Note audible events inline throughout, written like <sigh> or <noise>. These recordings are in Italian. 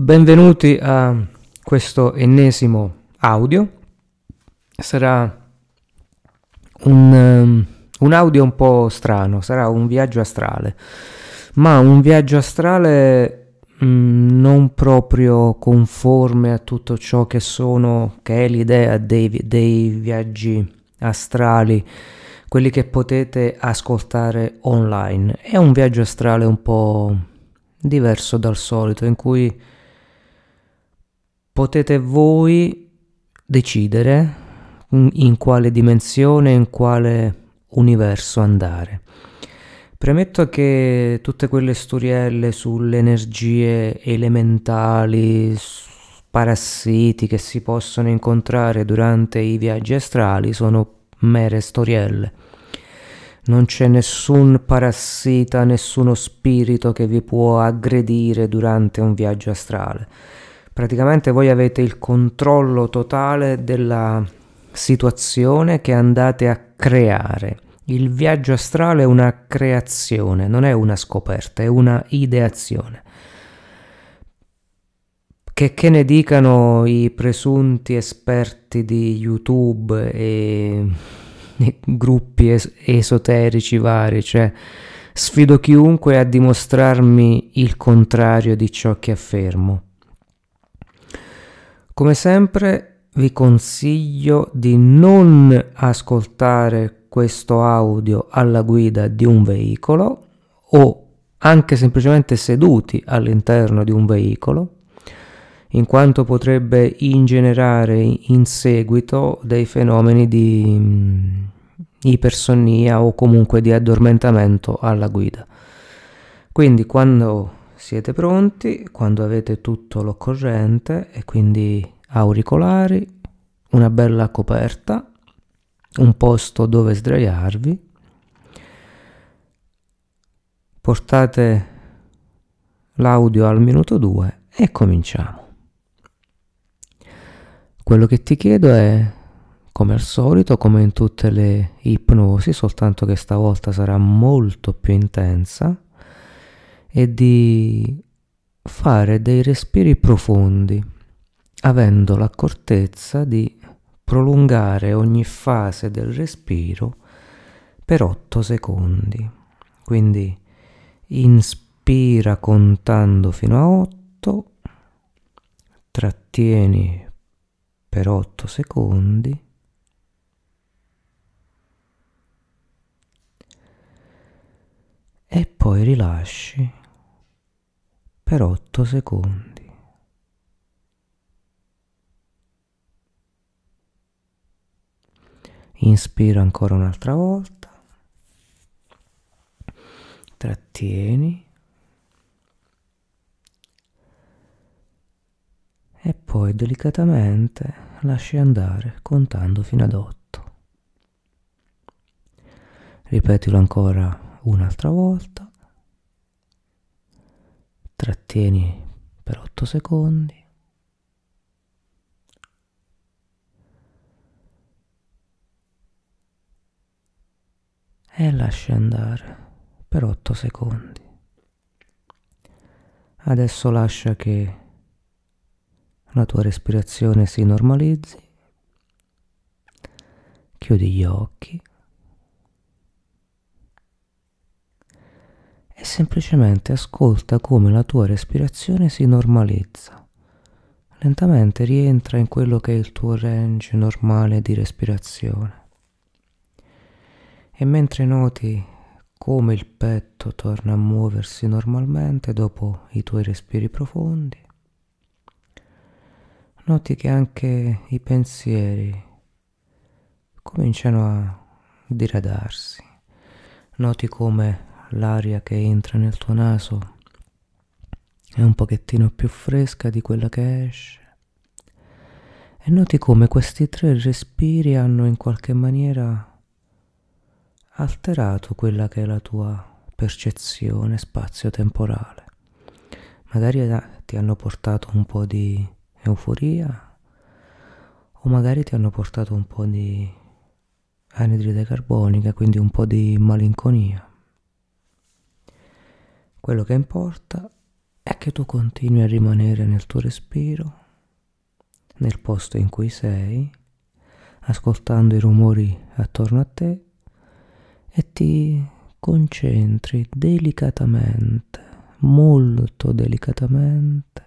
Benvenuti a questo ennesimo audio. Sarà un, um, un, audio un po' strano, sarà un viaggio astrale, ma un viaggio astrale mm, non proprio conforme a tutto ciò che sono, che è l'idea dei, dei viaggi astrali, quelli che potete ascoltare online. È un viaggio astrale un po' diverso dal solito, in cui potete voi decidere in quale dimensione, in quale universo andare. Premetto che tutte quelle storielle sulle energie elementali, parassiti che si possono incontrare durante i viaggi astrali sono mere storielle. Non c'è nessun parassita, nessuno spirito che vi può aggredire durante un viaggio astrale praticamente voi avete il controllo totale della situazione che andate a creare. Il viaggio astrale è una creazione, non è una scoperta, è una ideazione. Che, che ne dicano i presunti esperti di YouTube e, <laughs> e gruppi es- esoterici vari, cioè sfido chiunque a dimostrarmi il contrario di ciò che affermo. Come sempre vi consiglio di non ascoltare questo audio alla guida di un veicolo o anche semplicemente seduti all'interno di un veicolo, in quanto potrebbe ingenerare in seguito dei fenomeni di mm, ipersonnia o comunque di addormentamento alla guida. Quindi quando siete pronti quando avete tutto l'occorrente e quindi auricolari, una bella coperta, un posto dove sdraiarvi. Portate l'audio al minuto 2 e cominciamo. Quello che ti chiedo è, come al solito, come in tutte le ipnosi, soltanto che stavolta sarà molto più intensa, e di fare dei respiri profondi, avendo l'accortezza di prolungare ogni fase del respiro per 8 secondi. Quindi inspira contando fino a 8, trattieni per 8 secondi e poi rilasci per 8 secondi. Inspira ancora un'altra volta, trattieni e poi delicatamente lasci andare contando fino ad 8. Ripetilo ancora un'altra volta trattieni per 8 secondi. E lasci andare per 8 secondi. Adesso lascia che la tua respirazione si normalizzi. Chiudi gli occhi. E semplicemente ascolta come la tua respirazione si normalizza. Lentamente rientra in quello che è il tuo range normale di respirazione. E mentre noti come il petto torna a muoversi normalmente dopo i tuoi respiri profondi, noti che anche i pensieri cominciano a diradarsi. Noti come l'aria che entra nel tuo naso è un pochettino più fresca di quella che esce. E noti come questi tre respiri hanno in qualche maniera alterato quella che è la tua percezione spazio-temporale. Magari ti hanno portato un po' di euforia o magari ti hanno portato un po' di anidride carbonica, quindi un po' di malinconia. Quello che importa è che tu continui a rimanere nel tuo respiro, nel posto in cui sei, ascoltando i rumori attorno a te e ti concentri delicatamente, molto delicatamente,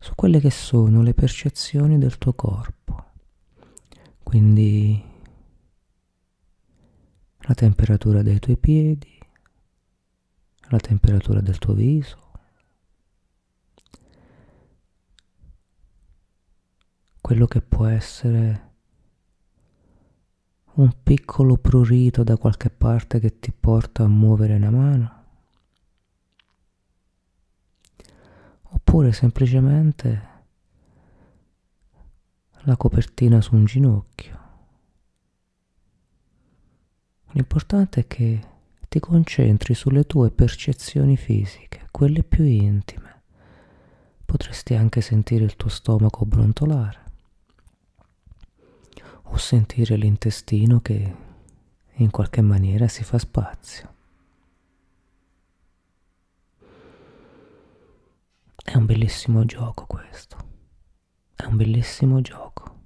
su quelle che sono le percezioni del tuo corpo. Quindi la temperatura dei tuoi piedi, la temperatura del tuo viso, quello che può essere un piccolo prurito da qualche parte che ti porta a muovere una mano, oppure semplicemente la copertina su un ginocchio. L'importante è che ti concentri sulle tue percezioni fisiche, quelle più intime. Potresti anche sentire il tuo stomaco brontolare o sentire l'intestino che in qualche maniera si fa spazio. È un bellissimo gioco questo, è un bellissimo gioco.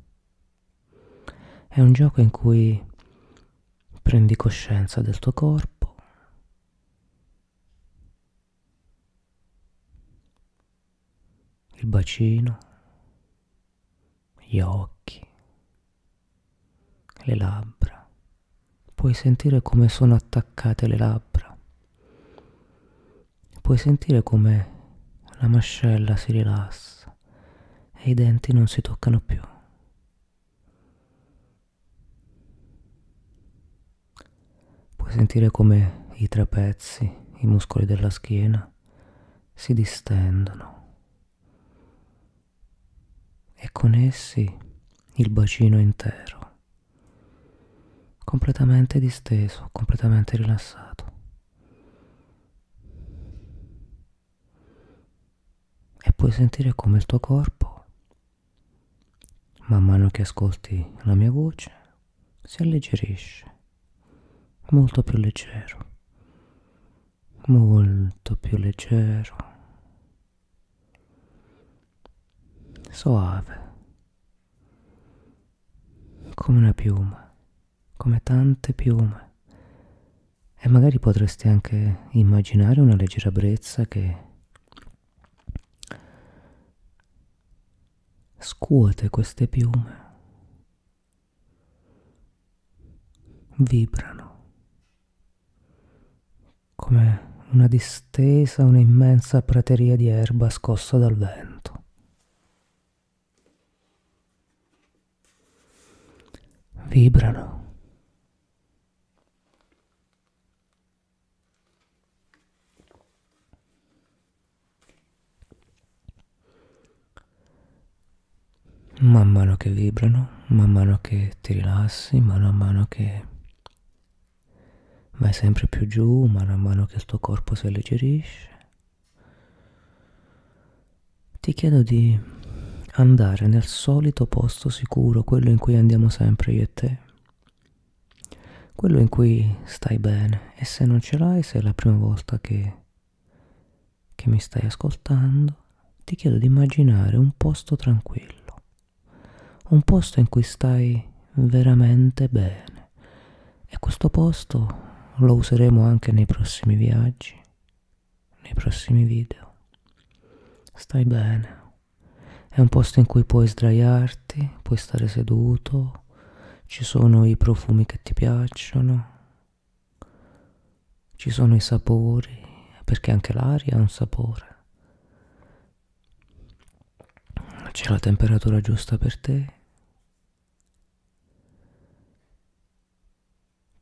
È un gioco in cui prendi coscienza del tuo corpo, il bacino, gli occhi, le labbra. Puoi sentire come sono attaccate le labbra. Puoi sentire come la mascella si rilassa e i denti non si toccano più. Puoi sentire come i trapezzi, i muscoli della schiena si distendono e con essi il bacino intero. Completamente disteso, completamente rilassato. E puoi sentire come il tuo corpo, man mano che ascolti la mia voce, si alleggerisce, molto più leggero, molto più leggero, soave, come una piuma come tante piume. E magari potresti anche immaginare una leggera brezza che scuote queste piume. Vibrano come una distesa, un'immensa prateria di erba scossa dal vento. Vibrano. Man mano che vibrano, man mano che ti rilassi, mano a mano che vai sempre più giù, mano a mano che il tuo corpo si alleggerisce, ti chiedo di andare nel solito posto sicuro, quello in cui andiamo sempre io e te, quello in cui stai bene e se non ce l'hai, se è la prima volta che, che mi stai ascoltando, ti chiedo di immaginare un posto tranquillo un posto in cui stai veramente bene. E questo posto lo useremo anche nei prossimi viaggi, nei prossimi video. Stai bene. È un posto in cui puoi sdraiarti, puoi stare seduto, ci sono i profumi che ti piacciono, ci sono i sapori, perché anche l'aria ha un sapore. C'è la temperatura giusta per te.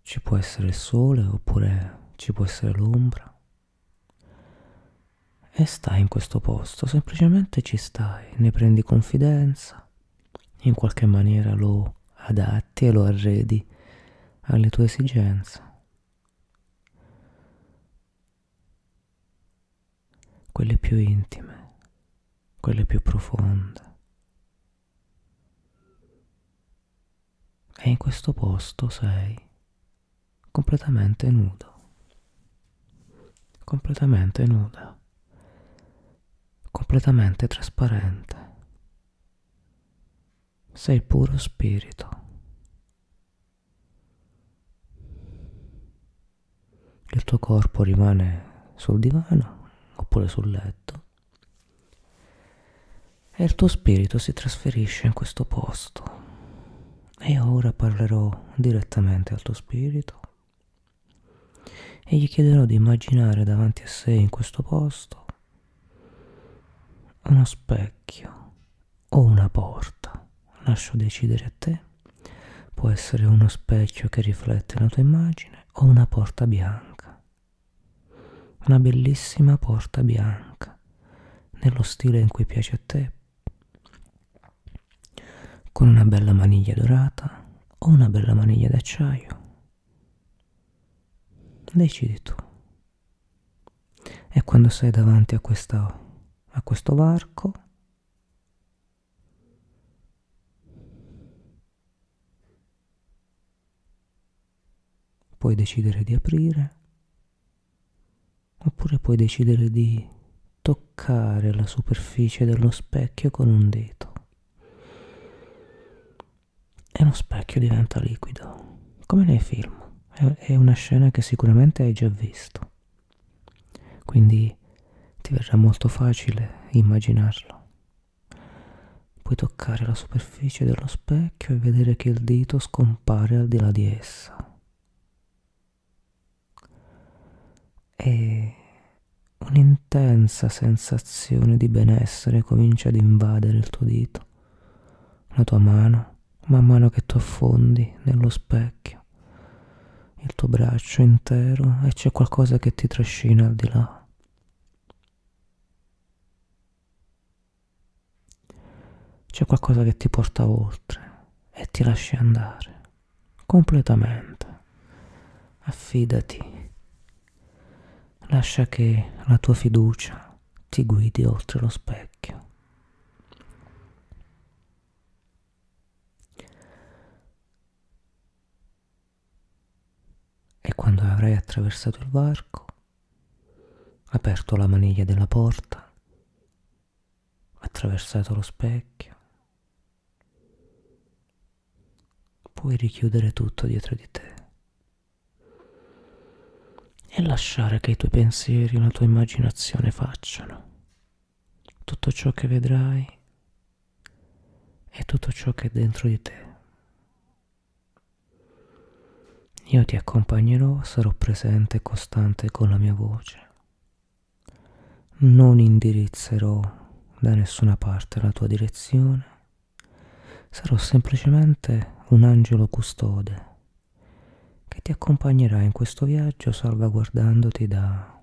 Ci può essere il sole oppure ci può essere l'ombra. E stai in questo posto, semplicemente ci stai, ne prendi confidenza, in qualche maniera lo adatti e lo arredi alle tue esigenze. Quelle più intime, quelle più profonde. E in questo posto sei completamente nudo, completamente nuda. Completamente trasparente. Sei puro spirito. Il tuo corpo rimane sul divano oppure sul letto e il tuo spirito si trasferisce in questo posto. E ora parlerò direttamente al tuo spirito e gli chiederò di immaginare davanti a sé in questo posto uno specchio o una porta. Lascio decidere a te. Può essere uno specchio che riflette la tua immagine o una porta bianca. Una bellissima porta bianca, nello stile in cui piace a te, con una bella maniglia dorata o una bella maniglia d'acciaio. Decidi tu. E quando sei davanti a, questa, a questo varco, puoi decidere di aprire oppure puoi decidere di toccare la superficie dello specchio con un dito. E lo specchio diventa liquido, come nei film. È una scena che sicuramente hai già visto, quindi ti verrà molto facile immaginarlo. Puoi toccare la superficie dello specchio e vedere che il dito scompare al di là di essa. E un'intensa sensazione di benessere comincia ad invadere il tuo dito, la tua mano man mano che tu affondi nello specchio il tuo braccio intero e c'è qualcosa che ti trascina al di là. C'è qualcosa che ti porta oltre e ti lasci andare completamente. Affidati. Lascia che la tua fiducia ti guidi oltre lo specchio. e quando avrai attraversato il varco, aperto la maniglia della porta, attraversato lo specchio, puoi richiudere tutto dietro di te e lasciare che i tuoi pensieri e la tua immaginazione facciano tutto ciò che vedrai e tutto ciò che è dentro di te. Io ti accompagnerò, sarò presente e costante con la mia voce. Non indirizzerò da nessuna parte la tua direzione. Sarò semplicemente un angelo custode che ti accompagnerà in questo viaggio salvaguardandoti da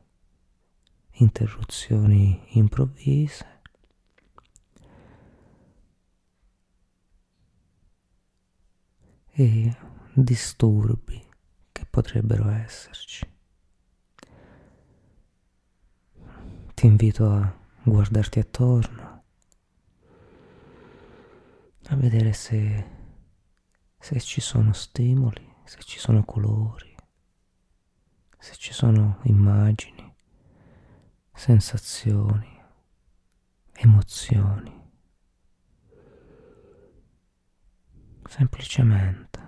interruzioni improvvise e disturbi che potrebbero esserci. Ti invito a guardarti attorno, a vedere se, se ci sono stimoli, se ci sono colori, se ci sono immagini, sensazioni, emozioni. Semplicemente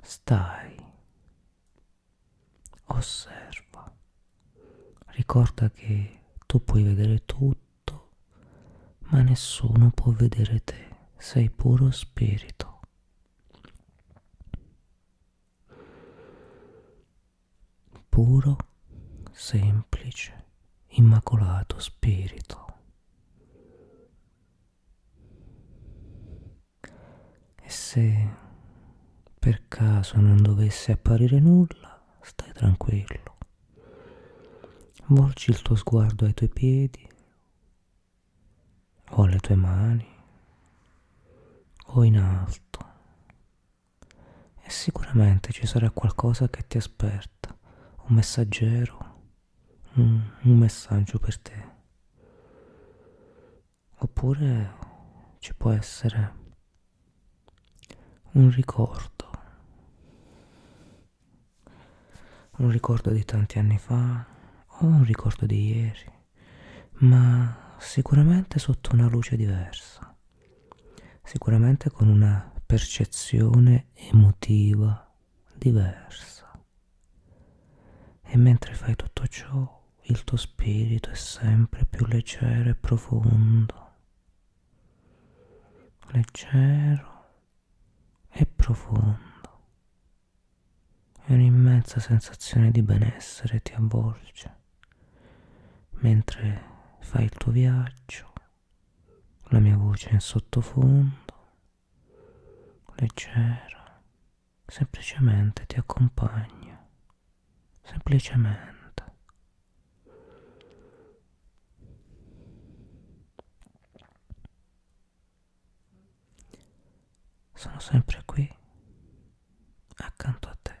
stai, osserva, ricorda che tu puoi vedere tutto, ma nessuno può vedere te, sei puro spirito. Puro, semplice, immacolato spirito. E se per caso non dovesse apparire nulla, stai tranquillo. Volgi il tuo sguardo ai tuoi piedi o alle tue mani o in alto e sicuramente ci sarà qualcosa che ti aspetta, un messaggero, un, un messaggio per te. Oppure ci può essere un ricordo un ricordo di tanti anni fa o un ricordo di ieri, ma sicuramente sotto una luce diversa, sicuramente con una percezione emotiva diversa. E mentre fai tutto ciò, il tuo spirito è sempre più leggero e profondo, leggero e profondo. E un'immensa sensazione di benessere ti avvolge mentre fai il tuo viaggio, la mia voce in sottofondo, leggera, semplicemente ti accompagna, semplicemente. Sono sempre qui, accanto a te.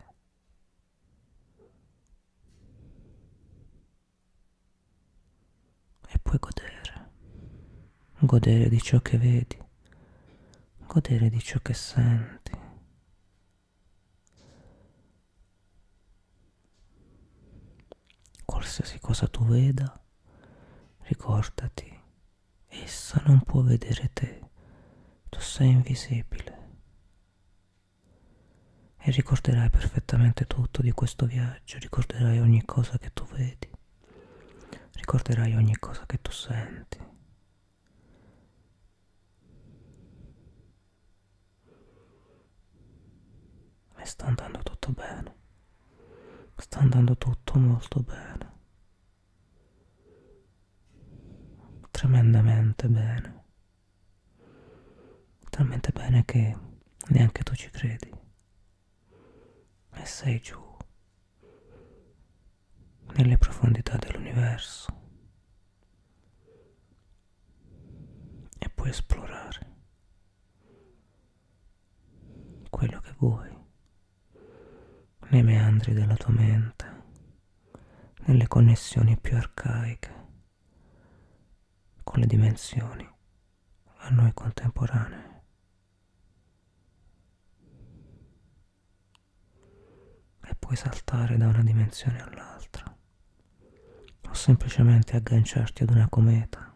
E puoi godere, godere di ciò che vedi, godere di ciò che senti. Qualsiasi cosa tu veda, ricordati, essa non può vedere te, tu sei invisibile. E ricorderai perfettamente tutto di questo viaggio, ricorderai ogni cosa che tu vedi, ricorderai ogni cosa che tu senti. E sta andando tutto bene. Sta andando tutto molto bene. Tremendamente bene. Talmente bene che neanche tu ci credi. E sei giù, nelle profondità dell'universo. E puoi esplorare quello che vuoi nei meandri della tua mente, nelle connessioni più arcaiche con le dimensioni a noi contemporanee. E puoi saltare da una dimensione all'altra, semplicemente agganciarti ad una cometa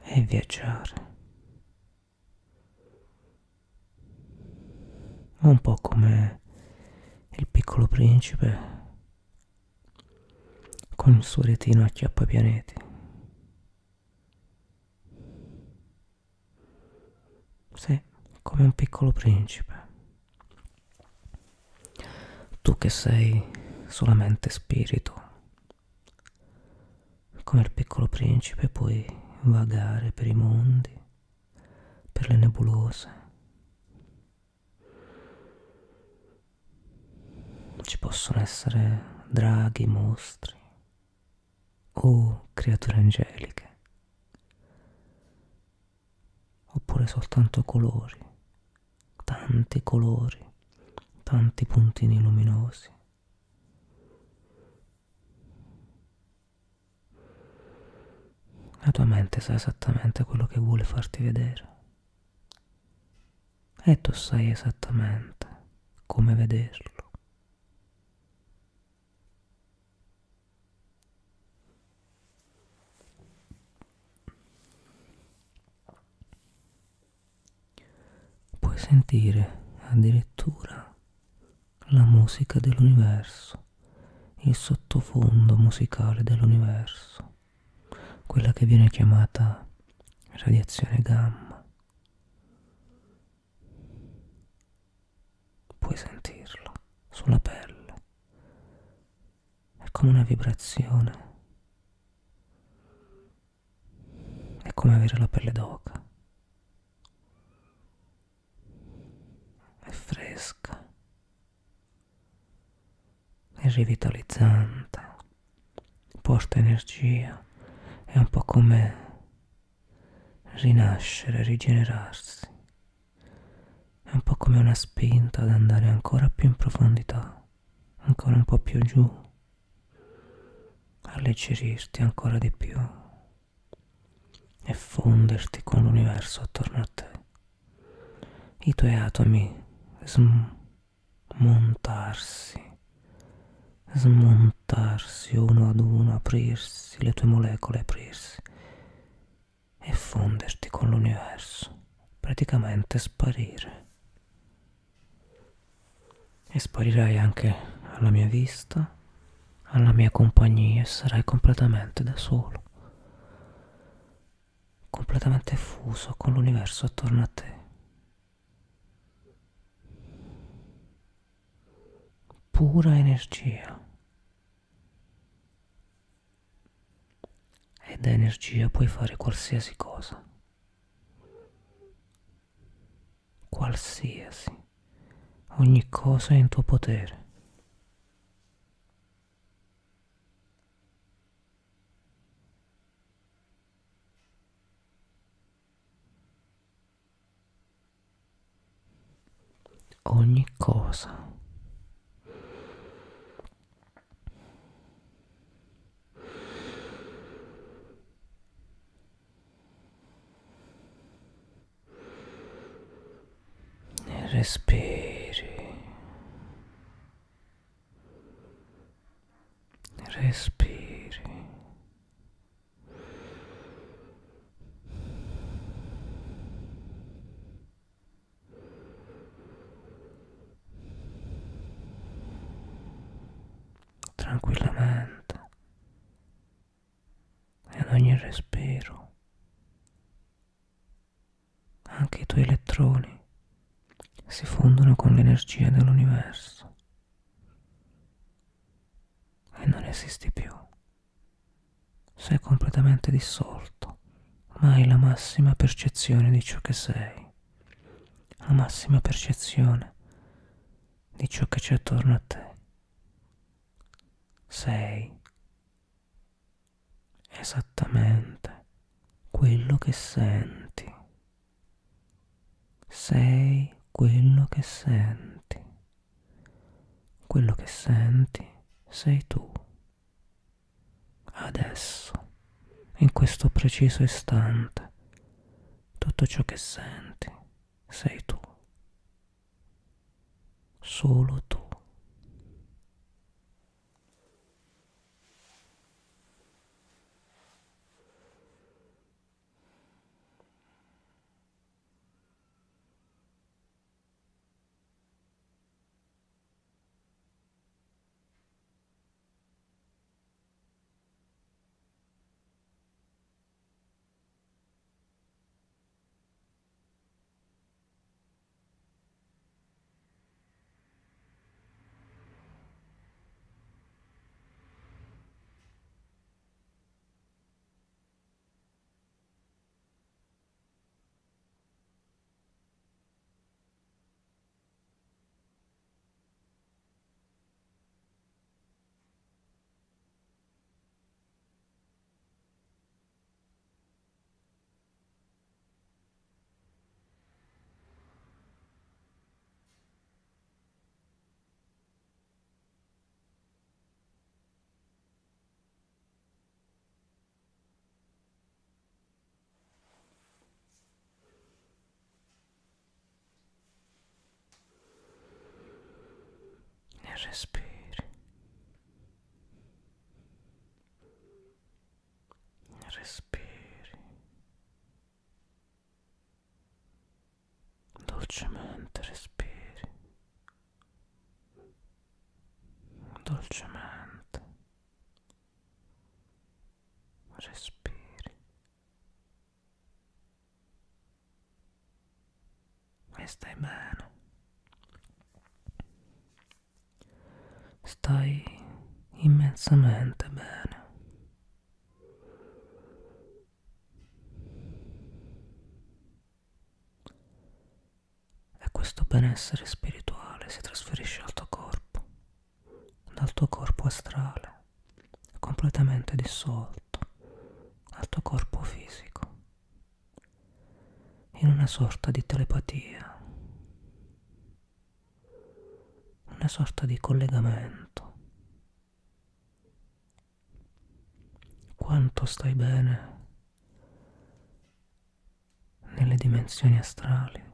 e viaggiare. Un po' come il piccolo principe con il suo retino acchiappa pianeti. Sì, come un piccolo principe. Tu che sei solamente spirito, come il piccolo principe puoi vagare per i mondi, per le nebulose Ci possono essere draghi, mostri o creature angeliche, oppure soltanto colori, tanti colori, tanti puntini luminosi. La tua mente sa esattamente quello che vuole farti vedere. E tu sai esattamente come vederlo. puoi sentire addirittura la musica dell'universo, il sottofondo musicale dell'universo, quella che viene chiamata radiazione gamma. Puoi sentirla sulla pelle, è come una vibrazione, è come avere la pelle d'oca. fresca. E rivitalizzante, porta energia, è un po' come rinascere, rigenerarsi, è un po' come una spinta ad andare ancora più in profondità, ancora un po' più giù, alleggerirti ancora di più e fonderti con l'universo attorno a te. I tuoi atomi smontarsi, smontarsi uno ad uno, aprirsi, le tue molecole aprirsi fonderti con l'universo, praticamente sparire. E sparirai anche alla mia vista, alla mia compagnia e sarai completamente da solo, completamente fuso con l'universo attorno a te. Pura energia. E da energia puoi fare qualsiasi cosa. Qualsiasi. Ogni cosa è in tuo potere. Ogni cosa. Respiri. Respiri. Tranquillamente. Ad ogni respiro. Anche i tuoi elettroni si fondono con l'energia dell'universo e non esisti più. Sei completamente dissolto, ma hai la massima percezione di ciò che sei, la massima percezione di ciò che c'è attorno a te. Sei esattamente quello che senti. Sei quello che senti. Quello che senti sei tu. Adesso, in questo preciso istante, tutto ciò che senti sei tu. Solo tu. Respiri. Respiri. Dolcemente respiri. Dolcemente. Respiri. E stai bene. Stai immensamente bene. E questo benessere spirituale si trasferisce al tuo corpo, dal tuo corpo astrale, completamente dissolto, al tuo corpo fisico, in una sorta di telepatia una sorta di collegamento. Quanto stai bene nelle dimensioni astrali,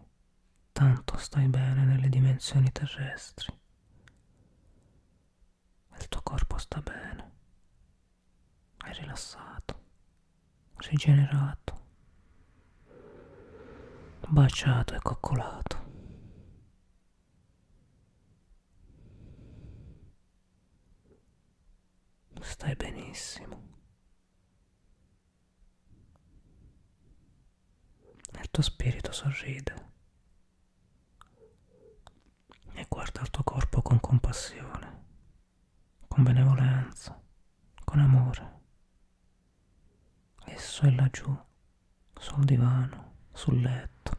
tanto stai bene nelle dimensioni terrestri. Il tuo corpo sta bene, è rilassato, rigenerato, baciato e coccolato. Stai benissimo. Il tuo spirito sorride e guarda il tuo corpo con compassione, con benevolenza, con amore. Esso è laggiù, sul divano, sul letto,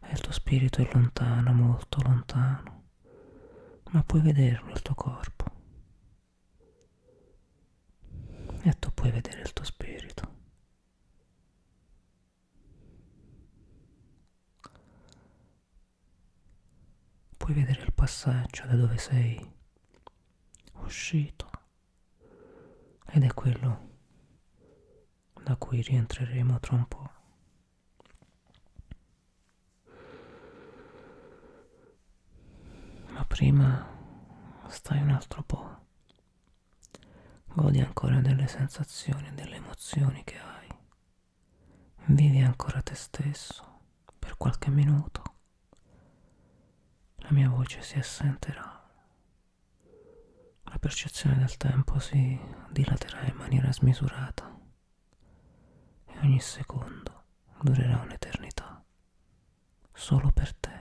e il tuo spirito è lontano, molto lontano, ma puoi vederlo il tuo corpo. E tu puoi vedere il tuo spirito. Puoi vedere il passaggio da dove sei uscito ed è quello da cui rientreremo tra un po'. Ma prima stai un altro po'. Godi ancora delle sensazioni e delle emozioni che hai. Vivi ancora te stesso per qualche minuto. La mia voce si assenterà. La percezione del tempo si dilaterà in maniera smisurata e ogni secondo durerà un'eternità solo per te.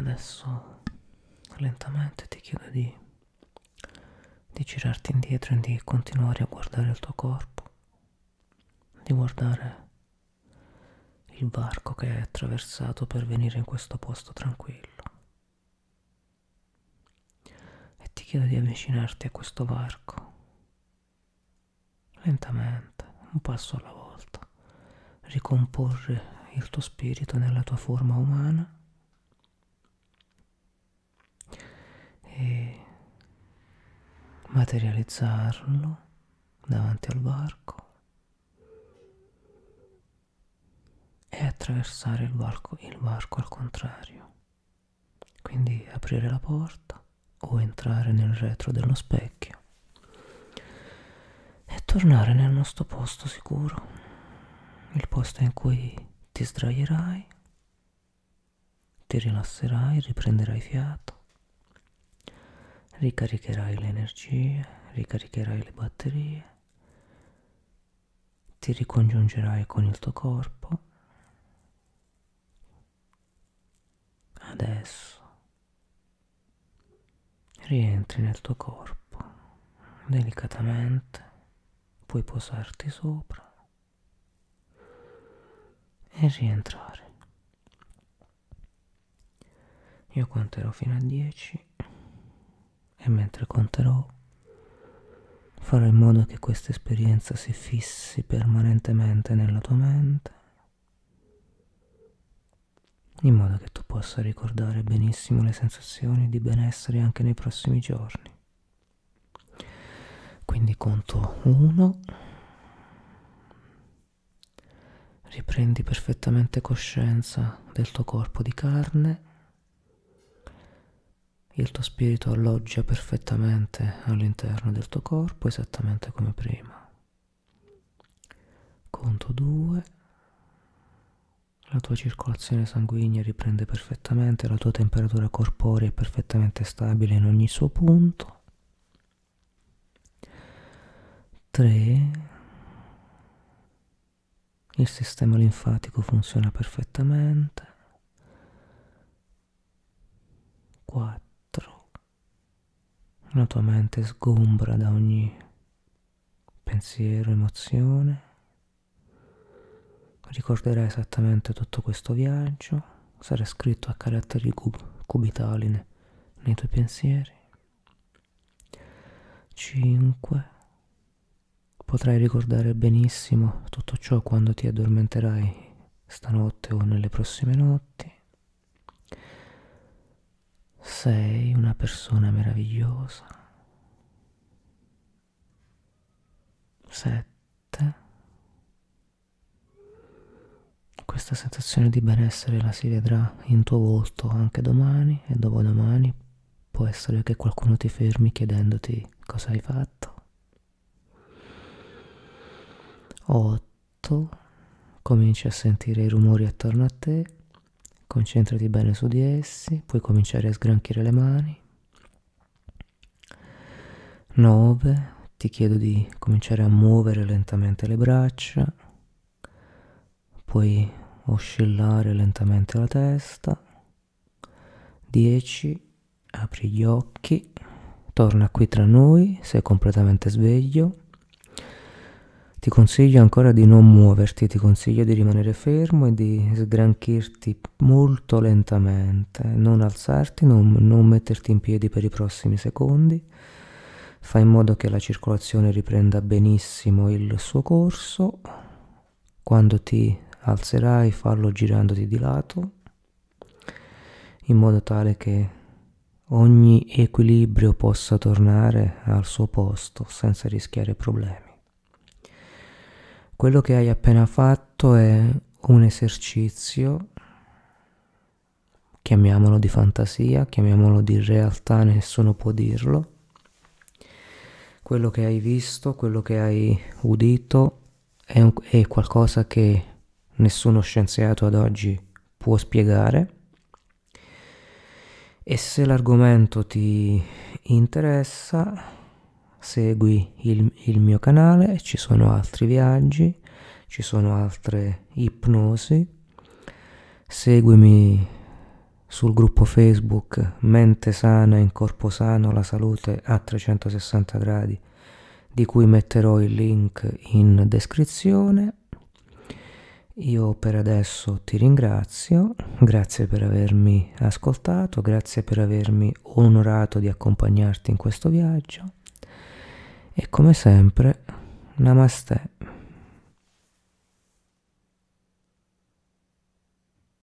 Adesso lentamente ti chiedo di, di girarti indietro e di continuare a guardare il tuo corpo, di guardare il varco che hai attraversato per venire in questo posto tranquillo. E ti chiedo di avvicinarti a questo varco, lentamente, un passo alla volta, ricomporre il tuo spirito nella tua forma umana e materializzarlo davanti al varco e attraversare il varco, il varco al contrario. Quindi aprire la porta o entrare nel retro dello specchio e tornare nel nostro posto sicuro, il posto in cui ti sdraierai, ti rilasserai, riprenderai fiato ricaricherai le energie, ricaricherai le batterie, ti ricongiungerai con il tuo corpo. Adesso rientri nel tuo corpo, delicatamente puoi posarti sopra e rientrare. Io conterò fino a 10 e mentre conterò farò in modo che questa esperienza si fissi permanentemente nella tua mente, in modo che tu possa ricordare benissimo le sensazioni di benessere anche nei prossimi giorni. Quindi conto 1, riprendi perfettamente coscienza del tuo corpo di carne il tuo spirito alloggia perfettamente all'interno del tuo corpo esattamente come prima. Conto 2. La tua circolazione sanguigna riprende perfettamente, la tua temperatura corporea è perfettamente stabile in ogni suo punto. 3. Il sistema linfatico funziona perfettamente. 4 la tua mente sgombra da ogni pensiero, emozione. Ricorderai esattamente tutto questo viaggio, sarà scritto a caratteri cub- cubitali ne- nei tuoi pensieri. 5. Potrai ricordare benissimo tutto ciò quando ti addormenterai stanotte o nelle prossime notti. Sei una persona meravigliosa. 7. Questa sensazione di benessere la si vedrà in tuo volto anche domani e dopodomani. Può essere che qualcuno ti fermi chiedendoti cosa hai fatto. 8. Cominci a sentire i rumori attorno a te, concentrati bene su di essi, puoi cominciare a sgranchire le mani. 9. Ti chiedo di cominciare a muovere lentamente le braccia, puoi oscillare lentamente la testa. 10. Apri gli occhi, torna qui tra noi, sei completamente sveglio. Ti consiglio ancora di non muoverti, ti consiglio di rimanere fermo e di sgranchirti molto lentamente, non alzarti, non, non metterti in piedi per i prossimi secondi. Fai in modo che la circolazione riprenda benissimo il suo corso. Quando ti alzerai, fallo girandoti di lato, in modo tale che ogni equilibrio possa tornare al suo posto senza rischiare problemi. Quello che hai appena fatto è un esercizio, chiamiamolo di fantasia, chiamiamolo di realtà, nessuno può dirlo. Quello che hai visto, quello che hai udito è, un, è qualcosa che nessuno scienziato ad oggi può spiegare. E se l'argomento ti interessa, segui il, il mio canale, ci sono altri viaggi, ci sono altre ipnosi, seguimi sul gruppo Facebook Mente sana in corpo sano, la salute a 360 gradi, di cui metterò il link in descrizione. Io per adesso ti ringrazio, grazie per avermi ascoltato, grazie per avermi onorato di accompagnarti in questo viaggio e come sempre, namaste.